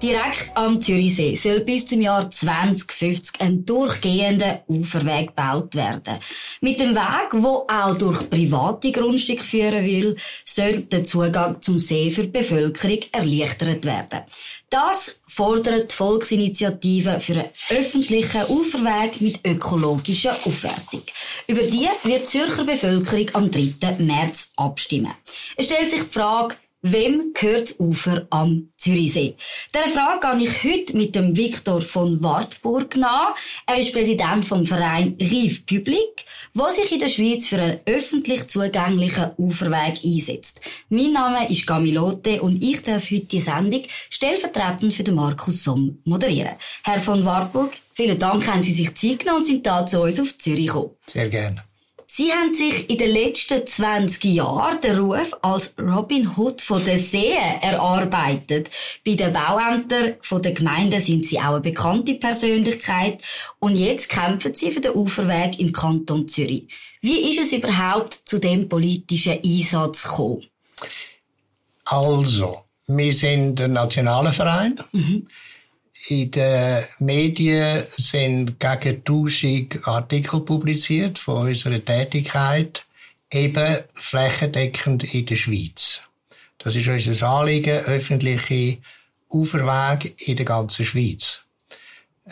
Direkt am Zürichsee soll bis zum Jahr 2050 ein durchgehender Uferweg gebaut werden. Mit dem Weg, wo auch durch private Grundstücke führen will, soll der Zugang zum See für die Bevölkerung erleichtert werden. Das fordert die Volksinitiative für einen öffentlichen Uferweg mit ökologischer Aufwertung. Über die wird die Zürcher Bevölkerung am 3. März abstimmen. Es stellt sich die Frage, Wem gehört Ufer am Zürichsee? Diese Frage gehe ich heute mit dem Viktor von Wartburg nach. Er ist Präsident vom Verein Rive Public, der sich in der Schweiz für einen öffentlich zugänglichen Uferweg einsetzt. Mein Name ist Gamilote und ich darf heute die Sendung stellvertretend für den Markus Somm moderieren. Herr von Wartburg, vielen Dank, haben Sie sich Zeit genommen und sind da zu uns auf Zürich gekommen. Sehr gerne. Sie haben sich in den letzten 20 Jahren den Ruf als Robin Hood von der See erarbeitet. Bei den Bauämtern der Gemeinden sind Sie auch eine bekannte Persönlichkeit und jetzt kämpfen Sie für den Uferweg im Kanton Zürich. Wie ist es überhaupt zu dem politischen Einsatz gekommen? Also, wir sind ein nationaler Verein. Mhm. In den Medien sind gegen 1000 Artikel publiziert von unserer Tätigkeit, eben flächendeckend in der Schweiz. Das ist unser Anliegen, öffentliche Uferwege in der ganzen Schweiz.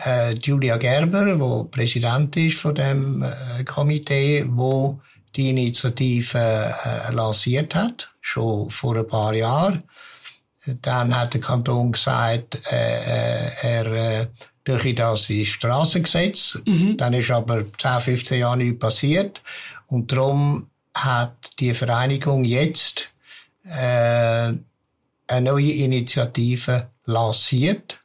Äh, Julia Gerber, wo Präsident ist von dem äh, Komitee, wo die Initiative äh, lanciert hat, schon vor ein paar Jahren, dann hat der Kanton gesagt, äh, äh er äh, durch das ins Strassengesetz. Mhm. Dann ist aber 10, 15 Jahre nichts passiert. Und darum hat die Vereinigung jetzt äh, eine neue Initiative lanciert.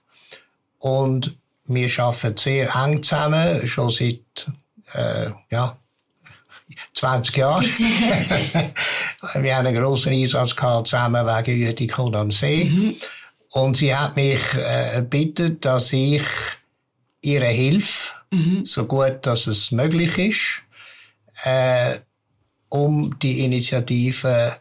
Und wir arbeiten sehr eng zusammen, schon seit äh, ja, 20 Jahre. wir haben einen grossen Einsatz gehabt, zusammen wegen Uetikon am See. Mhm. Und sie hat mich äh, gebeten, dass ich ihre Hilfe, mhm. so gut dass es möglich ist, äh, um die Initiative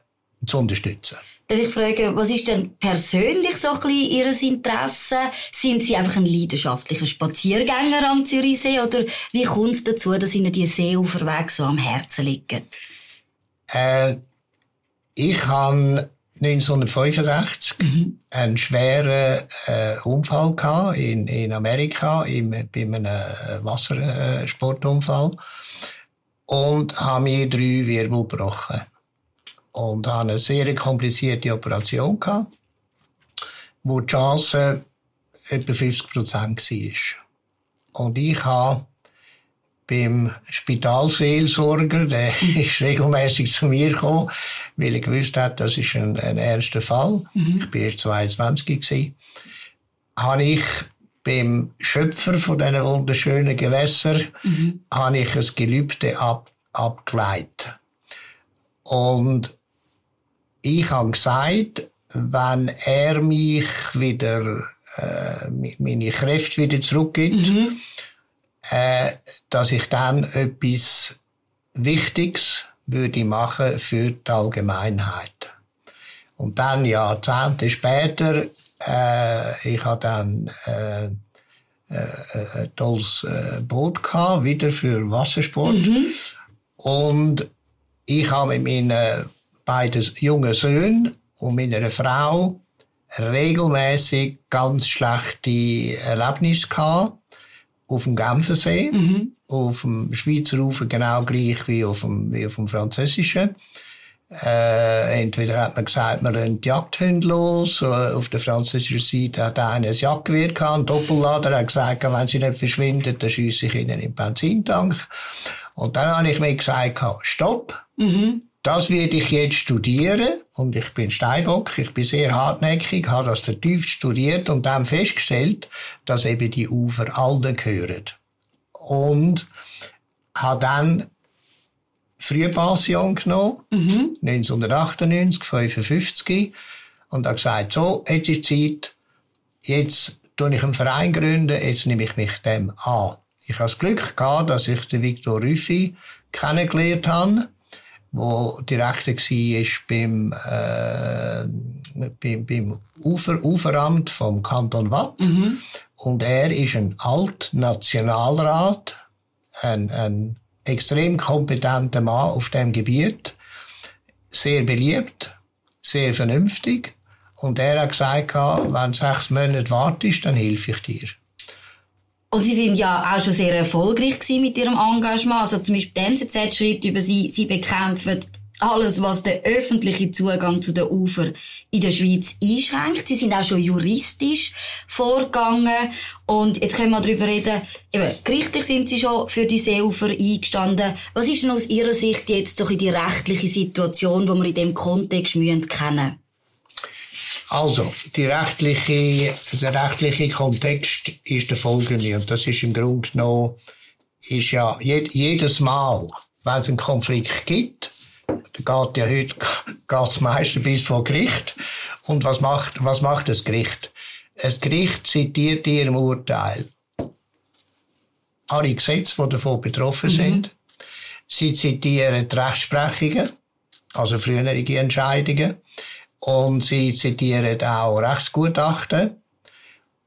zu unterstützen. Darf ich fragen, was ist denn persönlich so ein bisschen Ihr Interesse? Sind Sie einfach ein leidenschaftlicher Spaziergänger am Zürichsee oder wie kommt es dazu, dass Ihnen die Seeuferwege so am Herzen liegen? Äh, ich habe 1965 mhm. einen schweren äh, Unfall gehabt in, in Amerika im, bei einem äh, Wassersportunfall und habe mir drei Wirbel gebrochen und hatte eine sehr komplizierte Operation gehabt, wo die Chance etwa 50 Prozent war. Und ich habe beim Spitalseelsorger, der ist regelmäßig zu mir gekommen, weil er gewusst hat, das ist ein, ein ernster Fall. Mhm. Ich bin erst 22 gewesen. Habe ich beim Schöpfer von diesen wunderschönen Gewässern, mhm. habe ich ein Gelübde ab, abgeleitet. Und ich habe gesagt, wenn er mich wieder, äh, meine Kräfte wieder zurückgibt, mhm. Äh, dass ich dann etwas Wichtiges würde machen für die Allgemeinheit. Und dann, Jahrzehnte später, äh, ich hatte dann äh, äh, ein tolles äh, Boot gehabt, wieder für Wassersport. Mhm. Und ich habe mit meinen beiden jungen Söhnen und meiner Frau regelmäßig ganz schlechte Erlebnisse gehabt. Auf dem Genfersee, mhm. auf dem Schweizer Ufer genau gleich wie auf dem, wie auf dem französischen. Äh, entweder hat man gesagt, man rennt Jagdhunde los. Auf der französischen Seite hat einer ein Jagdgewehr gehabt. Ein Doppellader hat gesagt, wenn sie nicht verschwinden, dann schiesse ich ihnen in den Benzintank. Und dann habe ich mir gesagt, stopp. Mhm das werde ich jetzt studieren und ich bin Steinbock, ich bin sehr hartnäckig, habe das vertieft studiert und dann festgestellt, dass eben die Ufer allen gehören. Und habe dann Frühpension genommen, mhm. 1998, 55, und habe gesagt, so, jetzt ist Zeit, jetzt tue ich einen Verein gründen, jetzt nehme ich mich dem an. Ich habe das Glück gehabt, dass ich den Viktor Rüffi kennengelernt habe wo Direktor war beim äh, beim, beim Ufer, Uferamt vom Kanton Watt. Mhm. Und er ist ein Altnationalrat, ein, ein extrem kompetenter Mann auf dem Gebiet, sehr beliebt, sehr vernünftig. Und er hat gesagt, wenn sechs Monate wartest, dann helfe ich dir. Und Sie sind ja auch schon sehr erfolgreich mit Ihrem Engagement. Also zum Beispiel die NZZ schreibt über Sie, Sie bekämpfen alles, was den öffentlichen Zugang zu den Ufer in der Schweiz einschränkt. Sie sind auch schon juristisch vorgegangen. Und jetzt können wir darüber reden, eben, gerichtlich sind Sie schon für die Seeufer eingestanden. Was ist denn aus Ihrer Sicht jetzt so die rechtliche Situation, die wir in dem Kontext müssen kennen also, rechtliche, der rechtliche Kontext ist der folgende. Und das ist im Grunde genommen, ist ja jedes Mal, wenn es einen Konflikt gibt, geht ja heute geht's meistens bis vor Gericht. Und was macht, was macht das Gericht? Das Gericht zitiert ihrem Urteil alle Gesetze, die davon betroffen mhm. sind. Sie zitieren die Rechtsprechungen, also frühere Entscheidungen. Und sie zitieren auch Rechtsgutachten.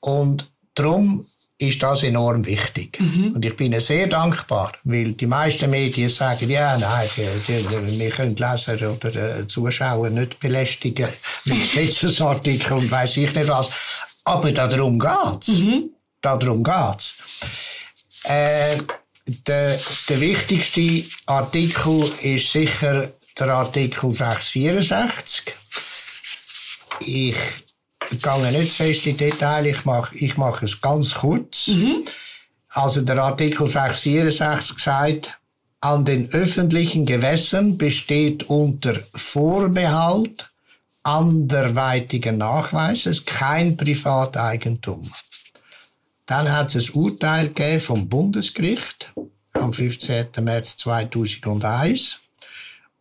Und darum ist das enorm wichtig. Mhm. Und ich bin sehr dankbar, weil die meisten Medien sagen, ja, nein, wir, können Leser oder äh, Zuschauer nicht belästigen mit Gesetzesartikeln und weiss ich nicht was. Aber darum geht's. Mhm. Darum geht's. Äh, der, der wichtigste Artikel ist sicher der Artikel 664. Ich ich gehe nicht zu fest in Detail, ich mache, ich mache es ganz kurz. Mhm. Also der Artikel 664 sagt, an den öffentlichen Gewässern besteht unter Vorbehalt anderweitigen Nachweises kein Privateigentum. Dann hat es ein Urteil gegeben vom Bundesgericht am 15. März 2001.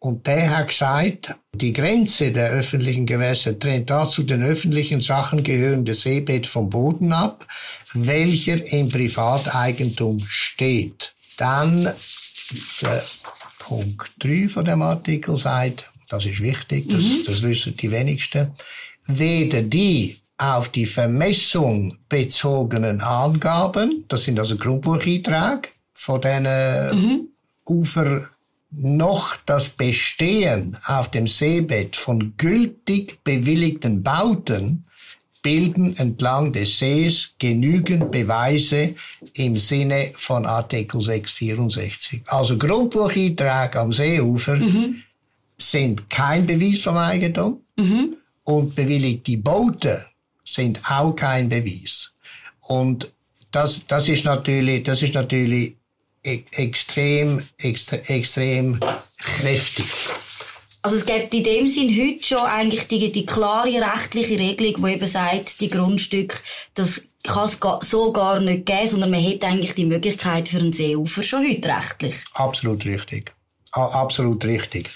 Und der hat gesagt, die Grenze der öffentlichen Gewässer trennt dazu den öffentlichen Sachen gehörende Seebett vom Boden ab, welcher im Privateigentum steht. Dann der Punkt 3 von dem Artikel sagt, das ist wichtig, das, mhm. das wissen die wenigsten, weder die auf die Vermessung bezogenen Angaben, das sind also Grundbucheinträge von diesen mhm. Ufer noch das Bestehen auf dem Seebett von gültig bewilligten Bauten bilden entlang des Sees genügend Beweise im Sinne von Artikel 664. Also Grundbucheintrag am Seeufer mhm. sind kein Beweis vom Eigentum mhm. und bewilligte Boote sind auch kein Beweis. Und das, das ist natürlich, das ist natürlich e extrem, extre extrem kräftig. Also es gibt in dem Sinn heute schon eigentlich die, die klare rechtliche Regelung, die eben sagt, die Grundstücke, das kann es so gar nicht geben, sondern man hätte eigentlich die Möglichkeit für einen Seeufer schon heute rechtlich. Absolut richtig. Absolut richtig.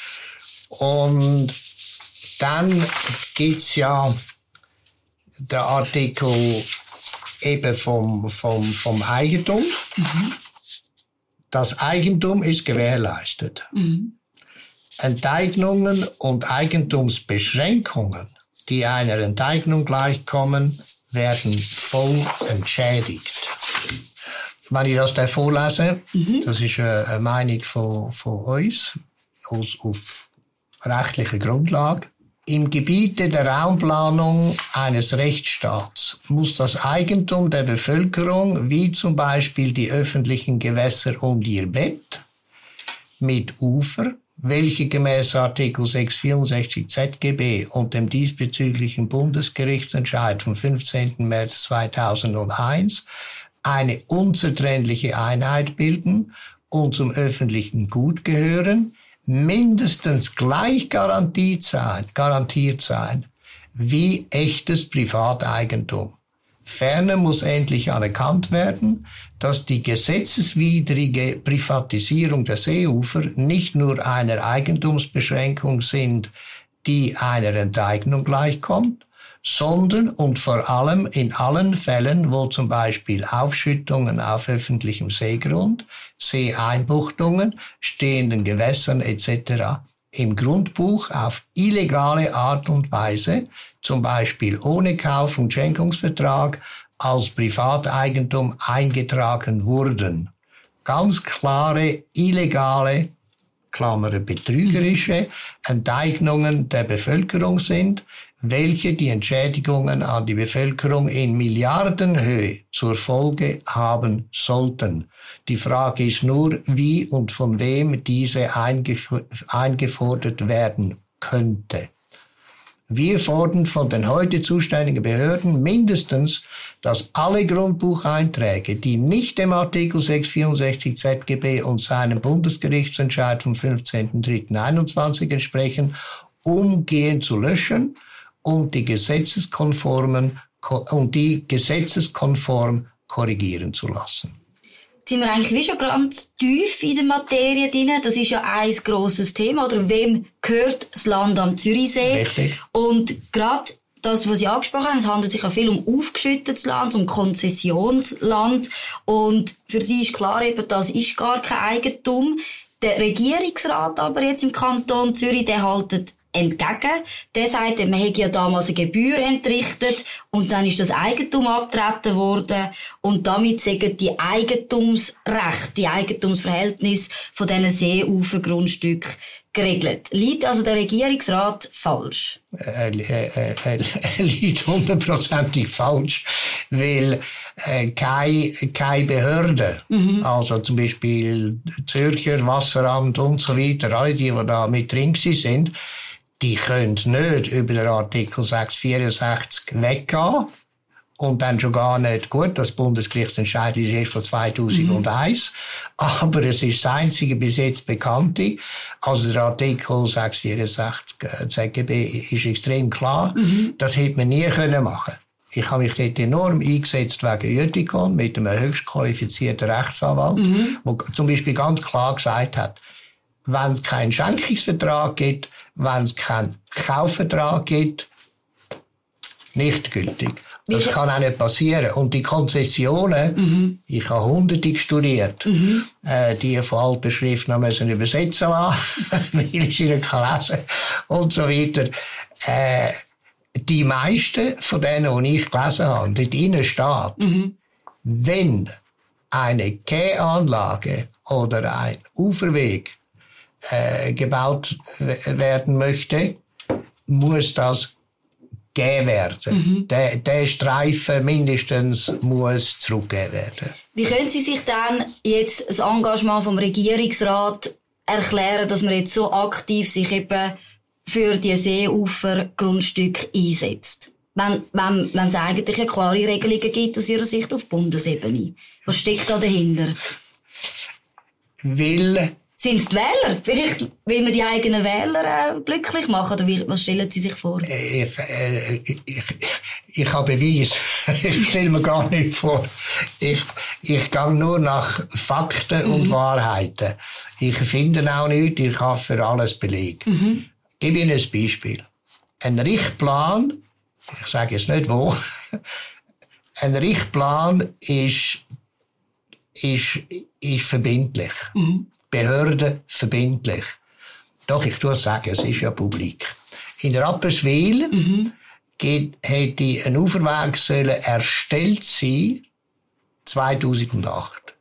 Und dann gibt's ja der Artikel eben vom, vom, vom Eigentum. Mhm. Das Eigentum ist gewährleistet. Mhm. Enteignungen und Eigentumsbeschränkungen, die einer Enteignung gleichkommen, werden voll entschädigt. Wenn ich das da vorlese, mhm. das ist eine Meinung von, von uns aus, auf rechtlicher Grundlage. Im Gebiete der Raumplanung eines Rechtsstaats muss das Eigentum der Bevölkerung, wie zum Beispiel die öffentlichen Gewässer um ihr Bett, mit Ufer, welche gemäß Artikel 664 ZGB und dem diesbezüglichen Bundesgerichtsentscheid vom 15. März 2001 eine unzertrennliche Einheit bilden und zum öffentlichen Gut gehören, mindestens gleich garantiert sein, garantiert sein wie echtes Privateigentum. Ferner muss endlich anerkannt werden, dass die gesetzeswidrige Privatisierung der Seeufer nicht nur einer Eigentumsbeschränkung sind, die einer Enteignung gleichkommt, sondern und vor allem in allen Fällen, wo zum Beispiel Aufschüttungen auf öffentlichem Seegrund, Seeeinbuchtungen, stehenden Gewässern etc. im Grundbuch auf illegale Art und Weise, zum Beispiel ohne Kauf- und Schenkungsvertrag, als Privateigentum eingetragen wurden. Ganz klare illegale Klammer betrügerische Enteignungen der Bevölkerung sind, welche die Entschädigungen an die Bevölkerung in Milliardenhöhe zur Folge haben sollten. Die Frage ist nur, wie und von wem diese eingef eingefordert werden könnte. Wir fordern von den heute zuständigen Behörden mindestens, dass alle Grundbucheinträge, die nicht dem Artikel 664 ZGB und seinem Bundesgerichtsentscheid vom 15.03.21 entsprechen, umgehend zu löschen und die gesetzeskonformen und die gesetzeskonform korrigieren zu lassen. Jetzt sind wir eigentlich wie schon ganz tief in der Materie drin. Das ist ja ein grosses Thema. Oder wem gehört das Land am Zürichsee? Richtig. Und gerade das, was Sie angesprochen haben, es handelt sich ja viel um aufgeschüttetes Land, um Konzessionsland. Und für Sie ist klar eben, das ist gar kein Eigentum. Der Regierungsrat aber jetzt im Kanton Zürich, der haltet entgegen. Der sagt, man hätte ja damals eine Gebühr entrichtet und dann ist das Eigentum abgetreten worden und damit sagen die Eigentumsrechte, die Eigentumsverhältnisse von diesen Seeufengrundstücken geregelt. Liegt also der Regierungsrat falsch? Er, er, er, er liegt hundertprozentig falsch, weil äh, keine, keine Behörde, mhm. also zum Beispiel Zürcher Wasseramt und so weiter, alle die, die da mit drin sind, die können nicht über den Artikel 664 weggehen. Und dann schon gar nicht gut. Das Bundesgerichtsentscheid ist erst von 2001. Mhm. Aber es ist das einzige bis jetzt bekannte. Also der Artikel 664 ZGB ist extrem klar. Mhm. Das hätte man nie können machen ich habe mich dort enorm eingesetzt wegen Jütikon mit einem höchst qualifizierten Rechtsanwalt, mhm. der zum Beispiel ganz klar gesagt hat, wenn es keinen Schenkungsvertrag gibt, wenn es keinen Kaufvertrag gibt, nicht gültig. Das kann auch nicht passieren. Und die Konzessionen, mhm. ich habe hunderte studiert, mhm. äh, die von alter Schrift noch müssen übersetzen lassen, weil ich sie nicht lesen und so weiter. Äh, die meisten von denen, die ich gelesen habe, dort innen steht, mhm. wenn eine Kehranlage oder ein Uferweg äh, gebaut werden möchte, muss das gegeben werden. Mhm. Der, der Streifen mindestens muss zurückgegeben werden. Wie können Sie sich dann jetzt das Engagement vom Regierungsrat erklären, dass man jetzt so aktiv sich eben für die Seeufergrundstücke einsetzt? Wenn, wenn, wenn es eigentlich eine klare Regelungen gibt aus Ihrer Sicht auf Bundesebene. Was steckt da dahinter? Weil sind es die Wähler? Vielleicht will man die eigenen Wähler äh, glücklich machen? Oder wie, was stellen Sie sich vor? Äh, ich, äh, ich, ich, ich habe Beweis. ich stelle mir gar nicht vor. Ich, ich gehe nur nach Fakten mhm. und Wahrheiten. Ich finde auch nichts. Ich habe für alles Beleg. Mhm. Ich gebe Ihnen ein Beispiel. Ein Richtplan, ich sage jetzt nicht wo, ein Richtplan ist, ist, ist verbindlich. Mhm. Behörden verbindlich. Doch, ich tue es sagen, es ist ja publik. In Rapperswil mhm. geht, hätte ein Uferweg sollen erstellt sein 2008.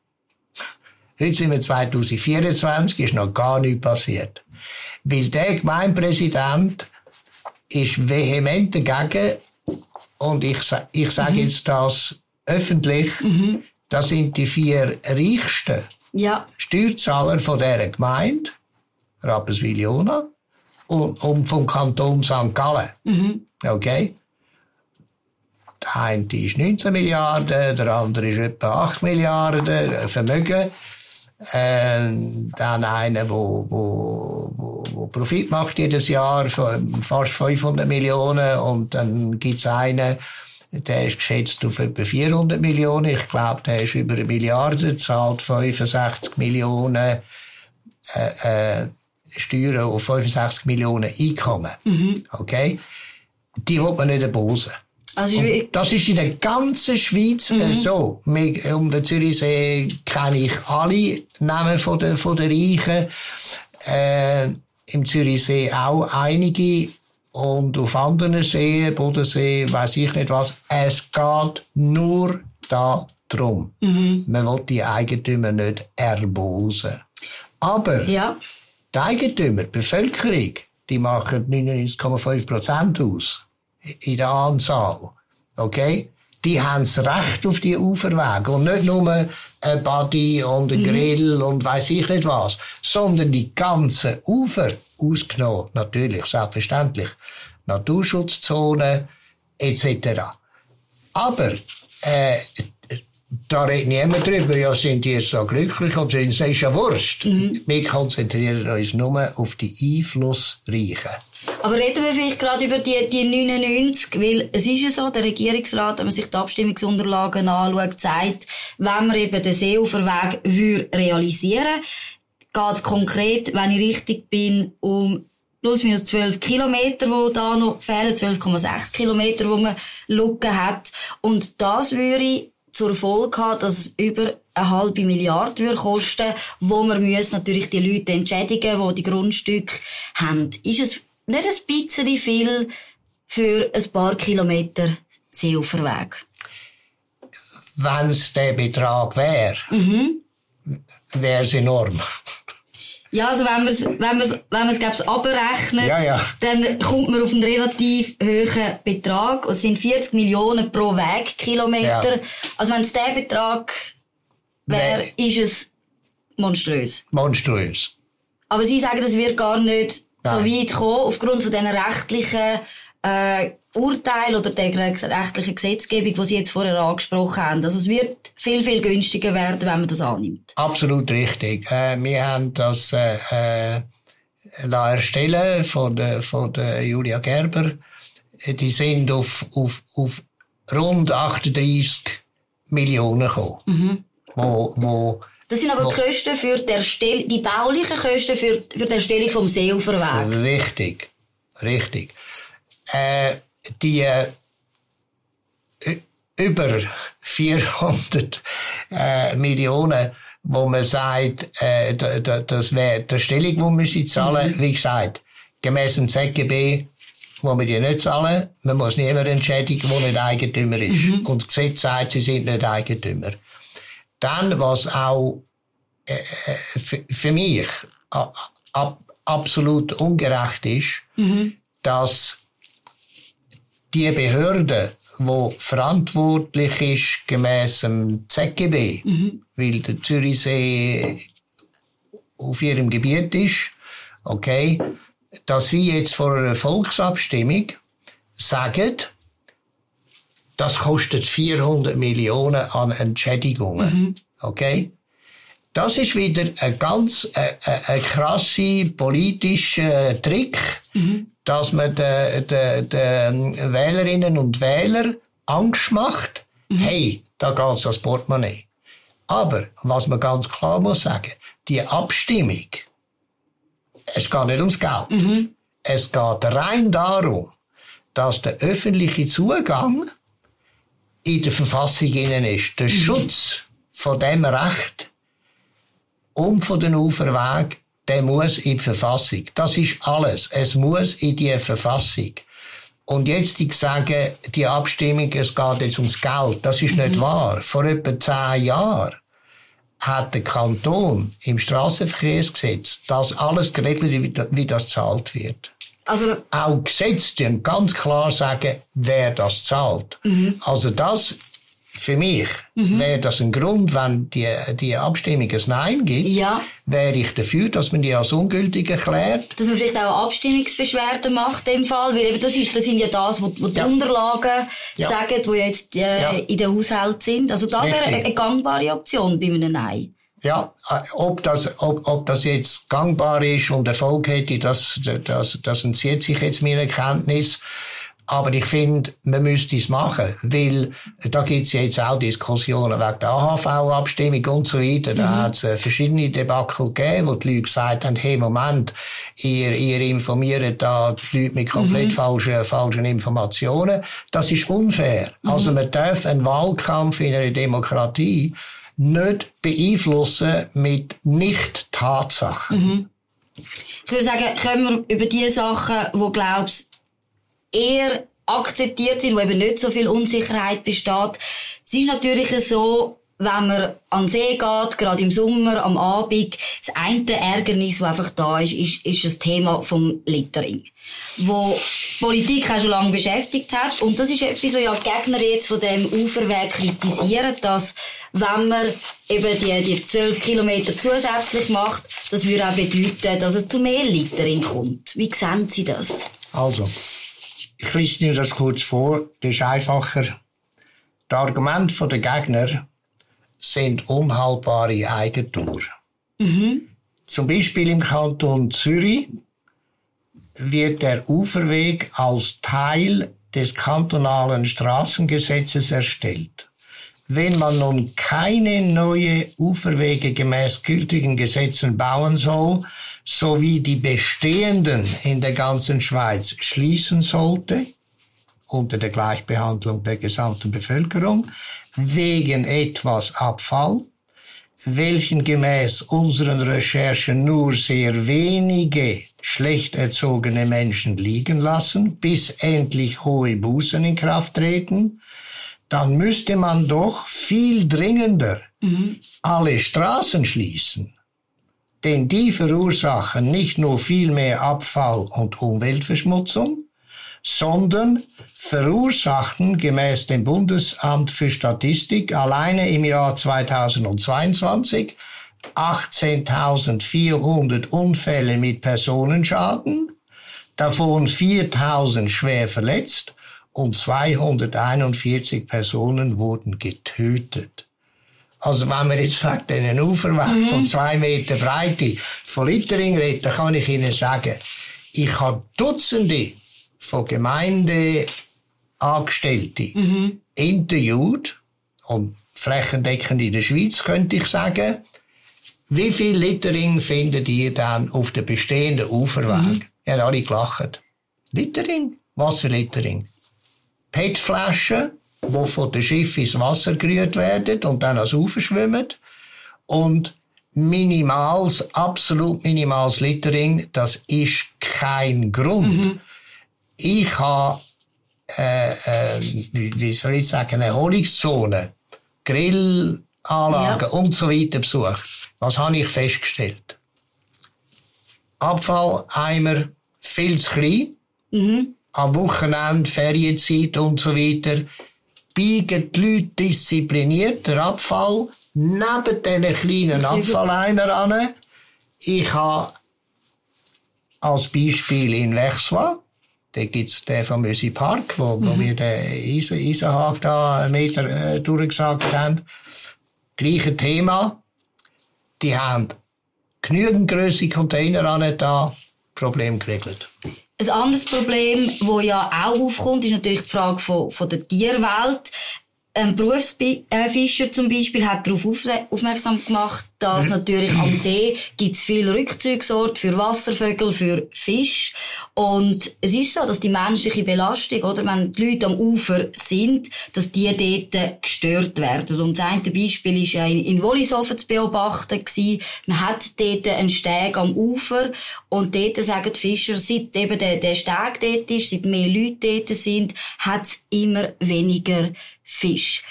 Heute sind wir 2024, ist noch gar nichts passiert. Weil der Gemeindepräsident ist vehement dagegen und ich, ich sage mhm. jetzt das öffentlich, mhm. das sind die vier reichsten ja. Steuerzahler von dieser Gemeinde, Rapperswil-Jona, und, und vom Kanton St. Gallen. Mhm. Okay? Der eine ist 19 Milliarden, der andere ist etwa 8 Milliarden Vermögen. Äh, dann einer, wo, wo, wo, wo Profit macht jedes Jahr, fast 500 Millionen. Und dann gibt's einen, der ist geschätzt auf etwa 400 Millionen. Ich glaube, der ist über eine Milliarde, zahlt 65 Millionen äh, äh, Steuern auf 65 Millionen Einkommen. Mhm. Okay? Die will man nicht erbosen. Also das ist in der ganzen Schweiz mhm. so. Um den Zürichsee kenne ich alle Namen von der, von der Reichen. Äh, im Zürichsee auch einige und auf anderen Seen, Bodensee, weiß ich nicht was. Es geht nur darum. Mhm. Man will die Eigentümer nicht erbosen. Aber ja. die Eigentümer, die Bevölkerung, die machen 99,5 Prozent aus. In der Anzahl. Okay? Die haben das Recht auf die Uferwege. Und nicht nur ein Body und ein mhm. Grill und weiß ich nicht was. Sondern die ganzen Ufer ausgenommen. Natürlich, selbstverständlich. Naturschutzzone etc. Aber äh, da redet niemand drüber, ja, sind die jetzt da glücklich und sind, ist ja Wurst. Mhm. Wir konzentrieren uns nur auf die Einflussreichen. Aber reden wir vielleicht gerade über die, die 99, weil es ist ja so, der Regierungsrat, wenn man sich die Abstimmungsunterlagen anschaut, sagt, wenn man eben den Seeuferweg realisieren geht es konkret, wenn ich richtig bin, um plus minus 12 Kilometer, wo da noch fehlen, 12,6 Kilometer, wo man Lücken hat. Und das würde zur Folge haben, dass es über eine halbe Milliarde würde kosten, wo man natürlich die Leute entschädigen, die die Grundstücke haben. Ist es nicht ein bisschen viel für ein paar Kilometer Seeuferweg? Wenn es der Betrag wäre, mhm. wäre es enorm. Ja, also wenn man es, wenn man es, wenn man es, glaub's, abrechnet, ja, ja. dann kommt man auf einen relativ hohen Betrag. Es sind 40 Millionen pro Wegkilometer. Ja. Also wenn es der Betrag wäre, ist es monströs. Monströs. Aber Sie sagen, das wird gar nicht Nein. so weit kommen, aufgrund von diesen rechtlichen äh, Urteil oder der rechtlichen Gesetzgebung, die Sie jetzt vorher angesprochen haben. Also es wird viel, viel günstiger werden, wenn man das annimmt. Absolut richtig. Äh, wir haben das äh, äh, erstellen von der, von der Julia Gerber. Die sind auf, auf, auf rund 38 Millionen gekommen. Mhm. Wo, wo, das sind aber wo, Kosten für die, Erstell die baulichen Kosten für, für die Erstellung vom Seeuferweg. Richtig, richtig. Äh, die äh, über 400 äh, Millionen, wo man sagt, äh, das wäre die Stellung, die man sie zahlen. Mhm. Wie gesagt, gemäss dem ZGB muss man die nicht zahlen. Man muss niemand entschädigen, der nicht Eigentümer ist. Mhm. Und das Gesetz sagt, sie sind nicht Eigentümer. Dann, was auch äh, äh für mich ab, absolut ungerecht ist, mhm. dass die Behörde, wo verantwortlich ist gemäß dem ZGB, mhm. weil der Zürichsee auf ihrem Gebiet ist, okay, dass sie jetzt vor einer Volksabstimmung sagen, das kostet 400 Millionen an Entschädigungen, mhm. okay? Das ist wieder ein ganz äh, äh, ein krasse politischer Trick, mhm dass man den, den, den Wählerinnen und Wählern Angst macht, mhm. hey, da geht's das Portemonnaie. Aber, was man ganz klar muss sagen, die Abstimmung, es geht nicht ums Geld. Mhm. Es geht rein darum, dass der öffentliche Zugang in der Verfassung innen ist. Der mhm. Schutz von dem Recht um von den Uferweg der muss in die Verfassung. Das ist alles. Es muss in die Verfassung. Und jetzt ich sage, die Abstimmung, es geht jetzt ums Geld. Das ist nicht mhm. wahr. Vor etwa zehn Jahren hat der Kanton im Straßenverkehrsgesetz das alles geregelt, wie das zahlt wird. Also, auch Gesetze ganz klar sagen, wer das zahlt. Mhm. Also das für mich mhm. wäre das ein Grund, wenn die, die Abstimmung ein Nein gibt, ja. wäre ich dafür, dass man die als ungültig erklärt. Dass man vielleicht auch Abstimmungsbeschwerden macht im Fall, weil eben das, ist, das sind ja das, was die ja. Unterlagen ja. sagen, die jetzt äh, ja. in den Haushalten sind. Also das Richtig. wäre eine, eine gangbare Option bei einem Nein. Ja, äh, ob das, ob, ob das jetzt gangbar ist und Erfolg hätte, das, das, das entzieht sich jetzt meiner Kenntnis. Aber ich finde, man müsste es machen, weil da gibt es jetzt auch Diskussionen wegen der AHV-Abstimmung und so weiter. Da mhm. hat es äh, verschiedene Debakel gegeben, wo die Leute gesagt haben, hey, Moment, ihr, ihr informiert da die Leute mit komplett mhm. falschen, falschen Informationen. Das ist unfair. Mhm. Also man darf einen Wahlkampf in einer Demokratie nicht beeinflussen mit Nicht-Tatsachen. Mhm. Ich würde sagen, können wir über die Sachen, wo glaubst eher akzeptiert sind, wo eben nicht so viel Unsicherheit besteht. Es ist natürlich so, wenn man an den See geht, gerade im Sommer, am Abend, das eine Ärgernis, das einfach da ist, ist, ist das Thema vom Littering. Wo Politik auch schon lange beschäftigt hat. Und das ist etwas, was ja die Gegner jetzt von dem Uferweg kritisieren, dass, wenn man eben die, die 12 Kilometer zusätzlich macht, das würde auch bedeuten, dass es zu mehr Littering kommt. Wie sehen Sie das? Also, ich lese dir das kurz vor, das ist einfacher. Das Argument der Gegner sind unhaltbare Eigentum. Mhm. Zum Beispiel im Kanton Zürich wird der Uferweg als Teil des kantonalen Straßengesetzes erstellt. Wenn man nun keine neue Uferwege gemäß gültigen Gesetzen bauen soll, sowie die bestehenden in der ganzen Schweiz schließen sollte, unter der Gleichbehandlung der gesamten Bevölkerung, wegen etwas Abfall, welchen gemäß unseren Recherchen nur sehr wenige schlecht erzogene Menschen liegen lassen, bis endlich hohe Bußen in Kraft treten, dann müsste man doch viel dringender mhm. alle Straßen schließen. Denn die verursachen nicht nur viel mehr Abfall und Umweltverschmutzung, sondern verursachten gemäß dem Bundesamt für Statistik alleine im Jahr 2022 18.400 Unfälle mit Personenschaden, davon 4.000 schwer verletzt und 241 Personen wurden getötet. Also wenn wir jetzt wegen einen Uferweg mhm. von zwei Meter Breite von Littering reden, dann kann ich Ihnen sagen, ich habe Dutzende von Gemeindeangestellten mhm. interviewt und flächendeckend in der Schweiz, könnte ich sagen. Wie viel Littering findet ihr dann auf dem bestehenden Uferweg? Mhm. Ja, alle gelacht. Littering? Was für Littering? PET-Flaschen, die von dem Schiff ins Wasser gerührt werden und dann ans Ufer schwimmen. Und minimals, absolut minimals Littering, das ist kein Grund. Mhm ich habe, äh, äh, wie soll ich sagen, Erholungszone, Grillanlagen ja. und so weiter besucht. Was habe ich festgestellt? Abfalleimer viel zu klein. Mhm. Am Wochenende, Ferienzeit und so weiter biegen die Leute diszipliniert den Abfall neben diesen kleinen Abfalleimer an. Ich habe als Beispiel in Wechswag da gibt's den famösen Park, wo, wo mhm. wir den Eisen, Eisenhag da einen Meter äh, durchgesagt haben. Gleiche Thema. Die haben genügend grosse Container an da. Problem geregelt. Ein anderes Problem, das ja auch aufkommt, ist natürlich die Frage von, von der Tierwelt. Ein Berufsfischer zum Beispiel hat darauf aufmerksam gemacht, dass natürlich am See gibt es viele Rückzugsorte für Wasservögel, für Fisch. Und es ist so, dass die menschliche Belastung, oder, wenn die Leute am Ufer sind, dass die dort gestört werden. Und das eine Beispiel war ja in, in Wollishofen zu beobachten gewesen. Man hat dort einen Steg am Ufer und dort sagen die Fischer, seit eben der, der Steg dort ist, seit mehr Leute dort sind, hat es immer weniger Fisch.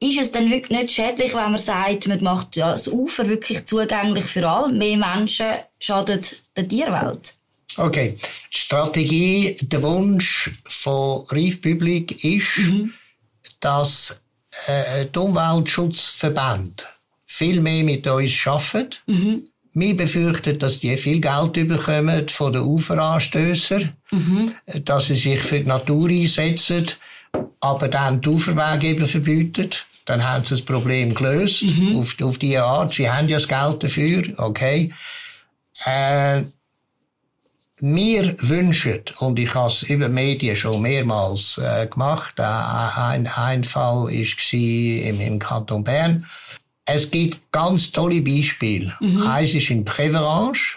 Ist es dann wirklich nicht schädlich, wenn man sagt, man macht das Ufer wirklich zugänglich für alle? Mehr Menschen schadet der Tierwelt? Okay. Die Strategie, der Wunsch von Reef Public ist, mhm. dass äh, die Umweltschutzverbände viel mehr mit uns arbeiten. Mhm. Wir befürchten, dass die viel Geld bekommen von den Uferanstößern, mhm. dass sie sich für die Natur einsetzen aber dann die Uferwege eben verbieten, dann haben sie das Problem gelöst, mhm. auf, auf diese Art. Sie haben ja das Geld dafür, okay. Äh, wir wünschen, und ich habe es über Medien schon mehrmals äh, gemacht, äh, ein, ein Fall war im, im Kanton Bern. Es gibt ganz tolle Beispiele. Mhm. Eins ist in Préverange,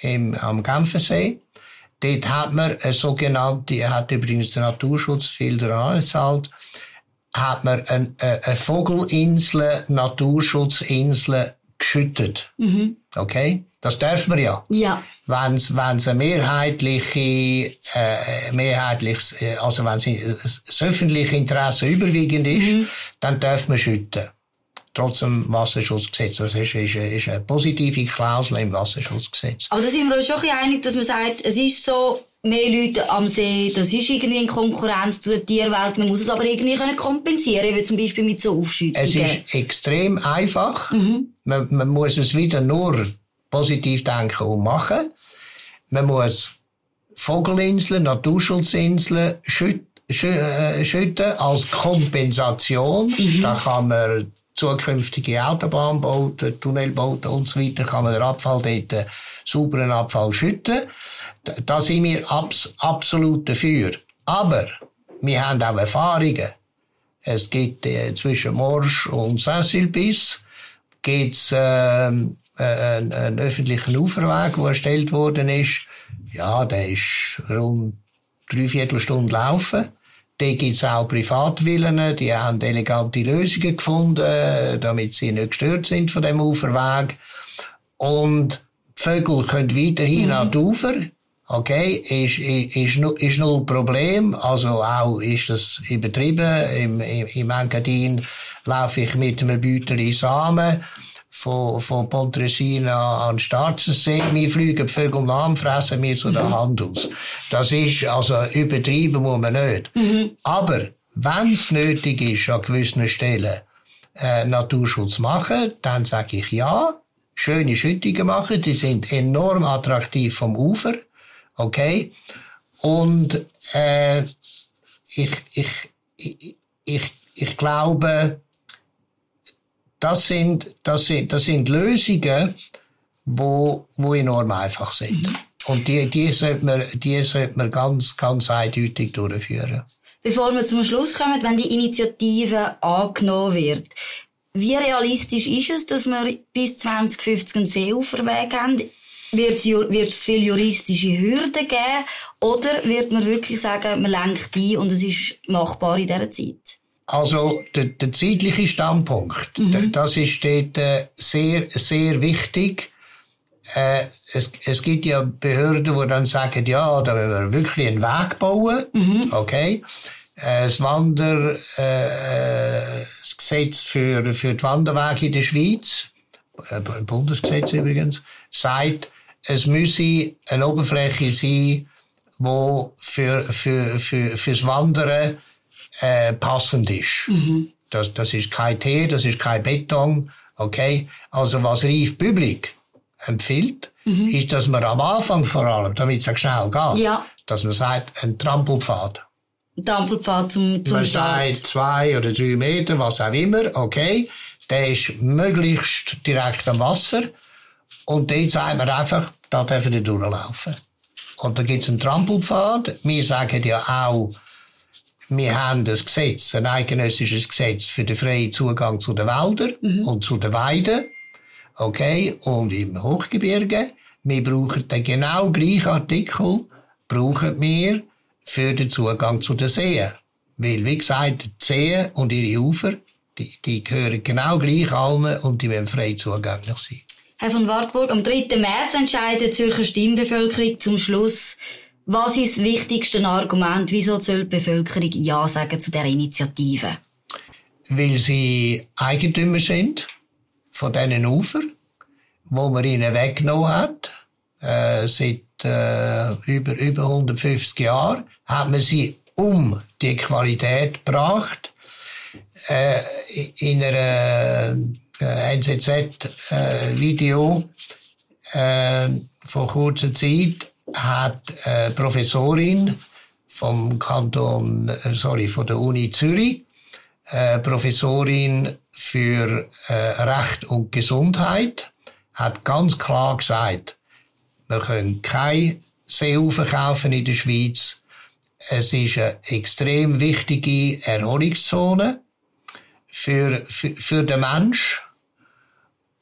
im, am Genfersee. Dort hat man eine sogenannte, hat übrigens der Naturschutz viel daran gezahlt, hat man eine, eine Vogelinsel, Naturschutzinsel geschüttet. Mhm. Okay? Das dürfen wir ja. Ja. Wenn es eine mehrheitliche, äh, mehrheitliches, äh, also wenn das öffentliche Interesse überwiegend ist, mhm. dann dürfen wir schütten. Trotz dem Wasserschutzgesetz. Das ist, ist, ist eine positive Klausel im Wasserschutzgesetz. Aber da sind wir uns schon ein einig, dass man sagt, es ist so, mehr Leute am See, das ist irgendwie in Konkurrenz zu der Tierwelt. Man muss es aber irgendwie können kompensieren, wie zum Beispiel mit so Aufschüttungen. Es ist extrem einfach. Mhm. Man, man muss es wieder nur positiv denken und machen. Man muss Vogelinseln, Naturschutzinseln schüt, äh, schütten als Kompensation. Mhm. Da kann man zukünftige Autobahnbauten, Tunnelbauten und so weiter, kann man den Abfall dort, sauberen Abfall schütten. Da sind wir abs absolut dafür. Aber wir haben auch Erfahrungen. Es gibt äh, zwischen Morsch und Saint-Sulpice gibt's, äh, äh, einen, öffentlichen Uferweg, der erstellt worden ist. Ja, der ist rund dreiviertel Stunde laufen. Da gibt's auch Privatvillen, die haben elegante Lösungen gefunden, damit sie nicht gestört sind von dem Uferweg. Und die Vögel können weiterhin mhm. an die Ufer. Okay, ist, ist, ist, ist null Problem. Also auch ist das übertrieben. Im, im, im Engadin laufe ich mit einem Beutel Samen von, von Pontresina an Starzensee. Wir fliegen die Vögel nach, fressen wir zu der mhm. Hand aus. Das ist, also übertrieben muss man nicht. Mhm. Aber wenn es nötig ist, an gewissen Stellen äh, Naturschutz machen, dann sage ich ja. Schöne Schüttungen machen, die sind enorm attraktiv vom Ufer. Okay? Und äh, ich, ich, ich, ich, ich glaube, das sind, das sind, das sind Lösungen, wo, wo enorm einfach sind. Mhm. Und die, die sollte man, die sollte man ganz, ganz eindeutig durchführen. Bevor wir zum Schluss kommen, wenn die Initiative angenommen wird, wie realistisch ist es, dass wir bis 2050 einen Seeuferweg haben? Wird es viele juristische Hürden geben? Oder wird man wirklich sagen, man lenkt ein und es ist machbar in dieser Zeit? Also der, der zeitliche Standpunkt, mhm. das ist dort äh, sehr, sehr wichtig. Äh, es, es gibt ja Behörden, die dann sagen, ja, da wollen wir wirklich einen Weg bauen. Mhm. Okay. Äh, das Wander, äh, das Gesetz für, für die Wanderwege in der Schweiz, Bundesgesetz übrigens, sagt, es müsse eine Oberfläche sein, wo für, für, für, fürs Wandern äh, passend ist. Mhm. Das, das ist kein Tee, das ist kein Beton, okay? Also was Reif Public empfiehlt, mhm. ist, dass man am Anfang vor allem, damit es schnell geht, ja. dass man sagt, ein Trampelpfad. Ein Trampelpfad zum, zum man Start. sagt zwei oder drei Meter, was auch immer, okay? Der ist möglichst direkt am Wasser. Und dort sagt man einfach, da dürfen die durchlaufen. Und da gibt es einen Trampelpfad. Wir sagen ja auch, wir haben das Gesetz, ein eidgenössisches Gesetz für den freien Zugang zu den Wäldern mhm. und zu den Weiden. Okay, und im Hochgebirge. Wir brauchen den genau gleichen Artikel, brauchen wir für den Zugang zu den Seen. Weil, wie gesagt, die Seen und ihre Ufer, die, die gehören genau gleich allen und die müssen frei zugänglich sein. Herr von Wartburg, am 3. März entscheidet die Zürcher Stimmbevölkerung zum Schluss, was ist das wichtigste Argument, wieso soll die Bevölkerung Ja sagen zu der Initiative? Weil sie Eigentümer sind von diesen Ufer, wo man ihnen weggenommen hat. Äh, seit äh, über, über 150 Jahren hat man sie um die Qualität gebracht. Äh, in einer äh, NZZ-Video äh, äh, vor kurzer Zeit hat eine Professorin vom Kanton, äh, sorry, von der Uni Zürich, Professorin für äh, Recht und Gesundheit, hat ganz klar gesagt, wir können kein Seeufer kaufen in der Schweiz. Es ist eine extrem wichtige Erholungszone für, für, für den Mensch.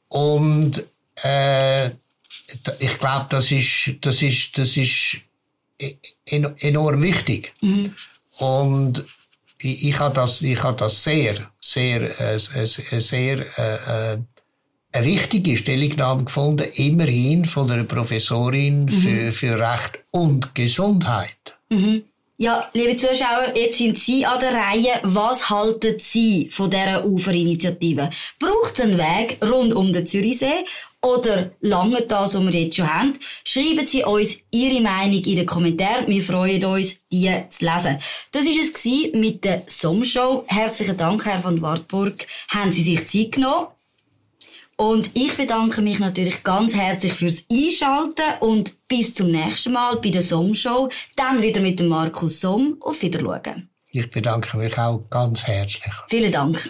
Und äh, ich glaube, das ist, das ist, das ist enorm wichtig. Mhm. Und ich, ich habe das, ich habe das sehr, sehr, äh, sehr, äh, eine wichtige Stellungnahme gefunden, immerhin von einer Professorin mhm. für, für Recht und Gesundheit. Mhm. Ja, liebe Zuschauer, jetzt sind Sie an der Reihe. Was halten Sie von dieser Uferinitiative? Braucht es einen Weg rund um den Zürichsee oder lange das, was wir jetzt schon haben? Schreiben Sie uns Ihre Meinung in den Kommentaren. Wir freuen uns, die zu lesen. Das war es mit der Sommershow. Herzlichen Dank, Herr von Wartburg. Haben Sie sich Zeit genommen? Und ich bedanke mich natürlich ganz herzlich fürs Einschalten und bis zum nächsten Mal bei der Somm-Show. Dann wieder mit dem Markus Somm. Auf Wiedersehen. Ich bedanke mich auch ganz herzlich. Vielen Dank.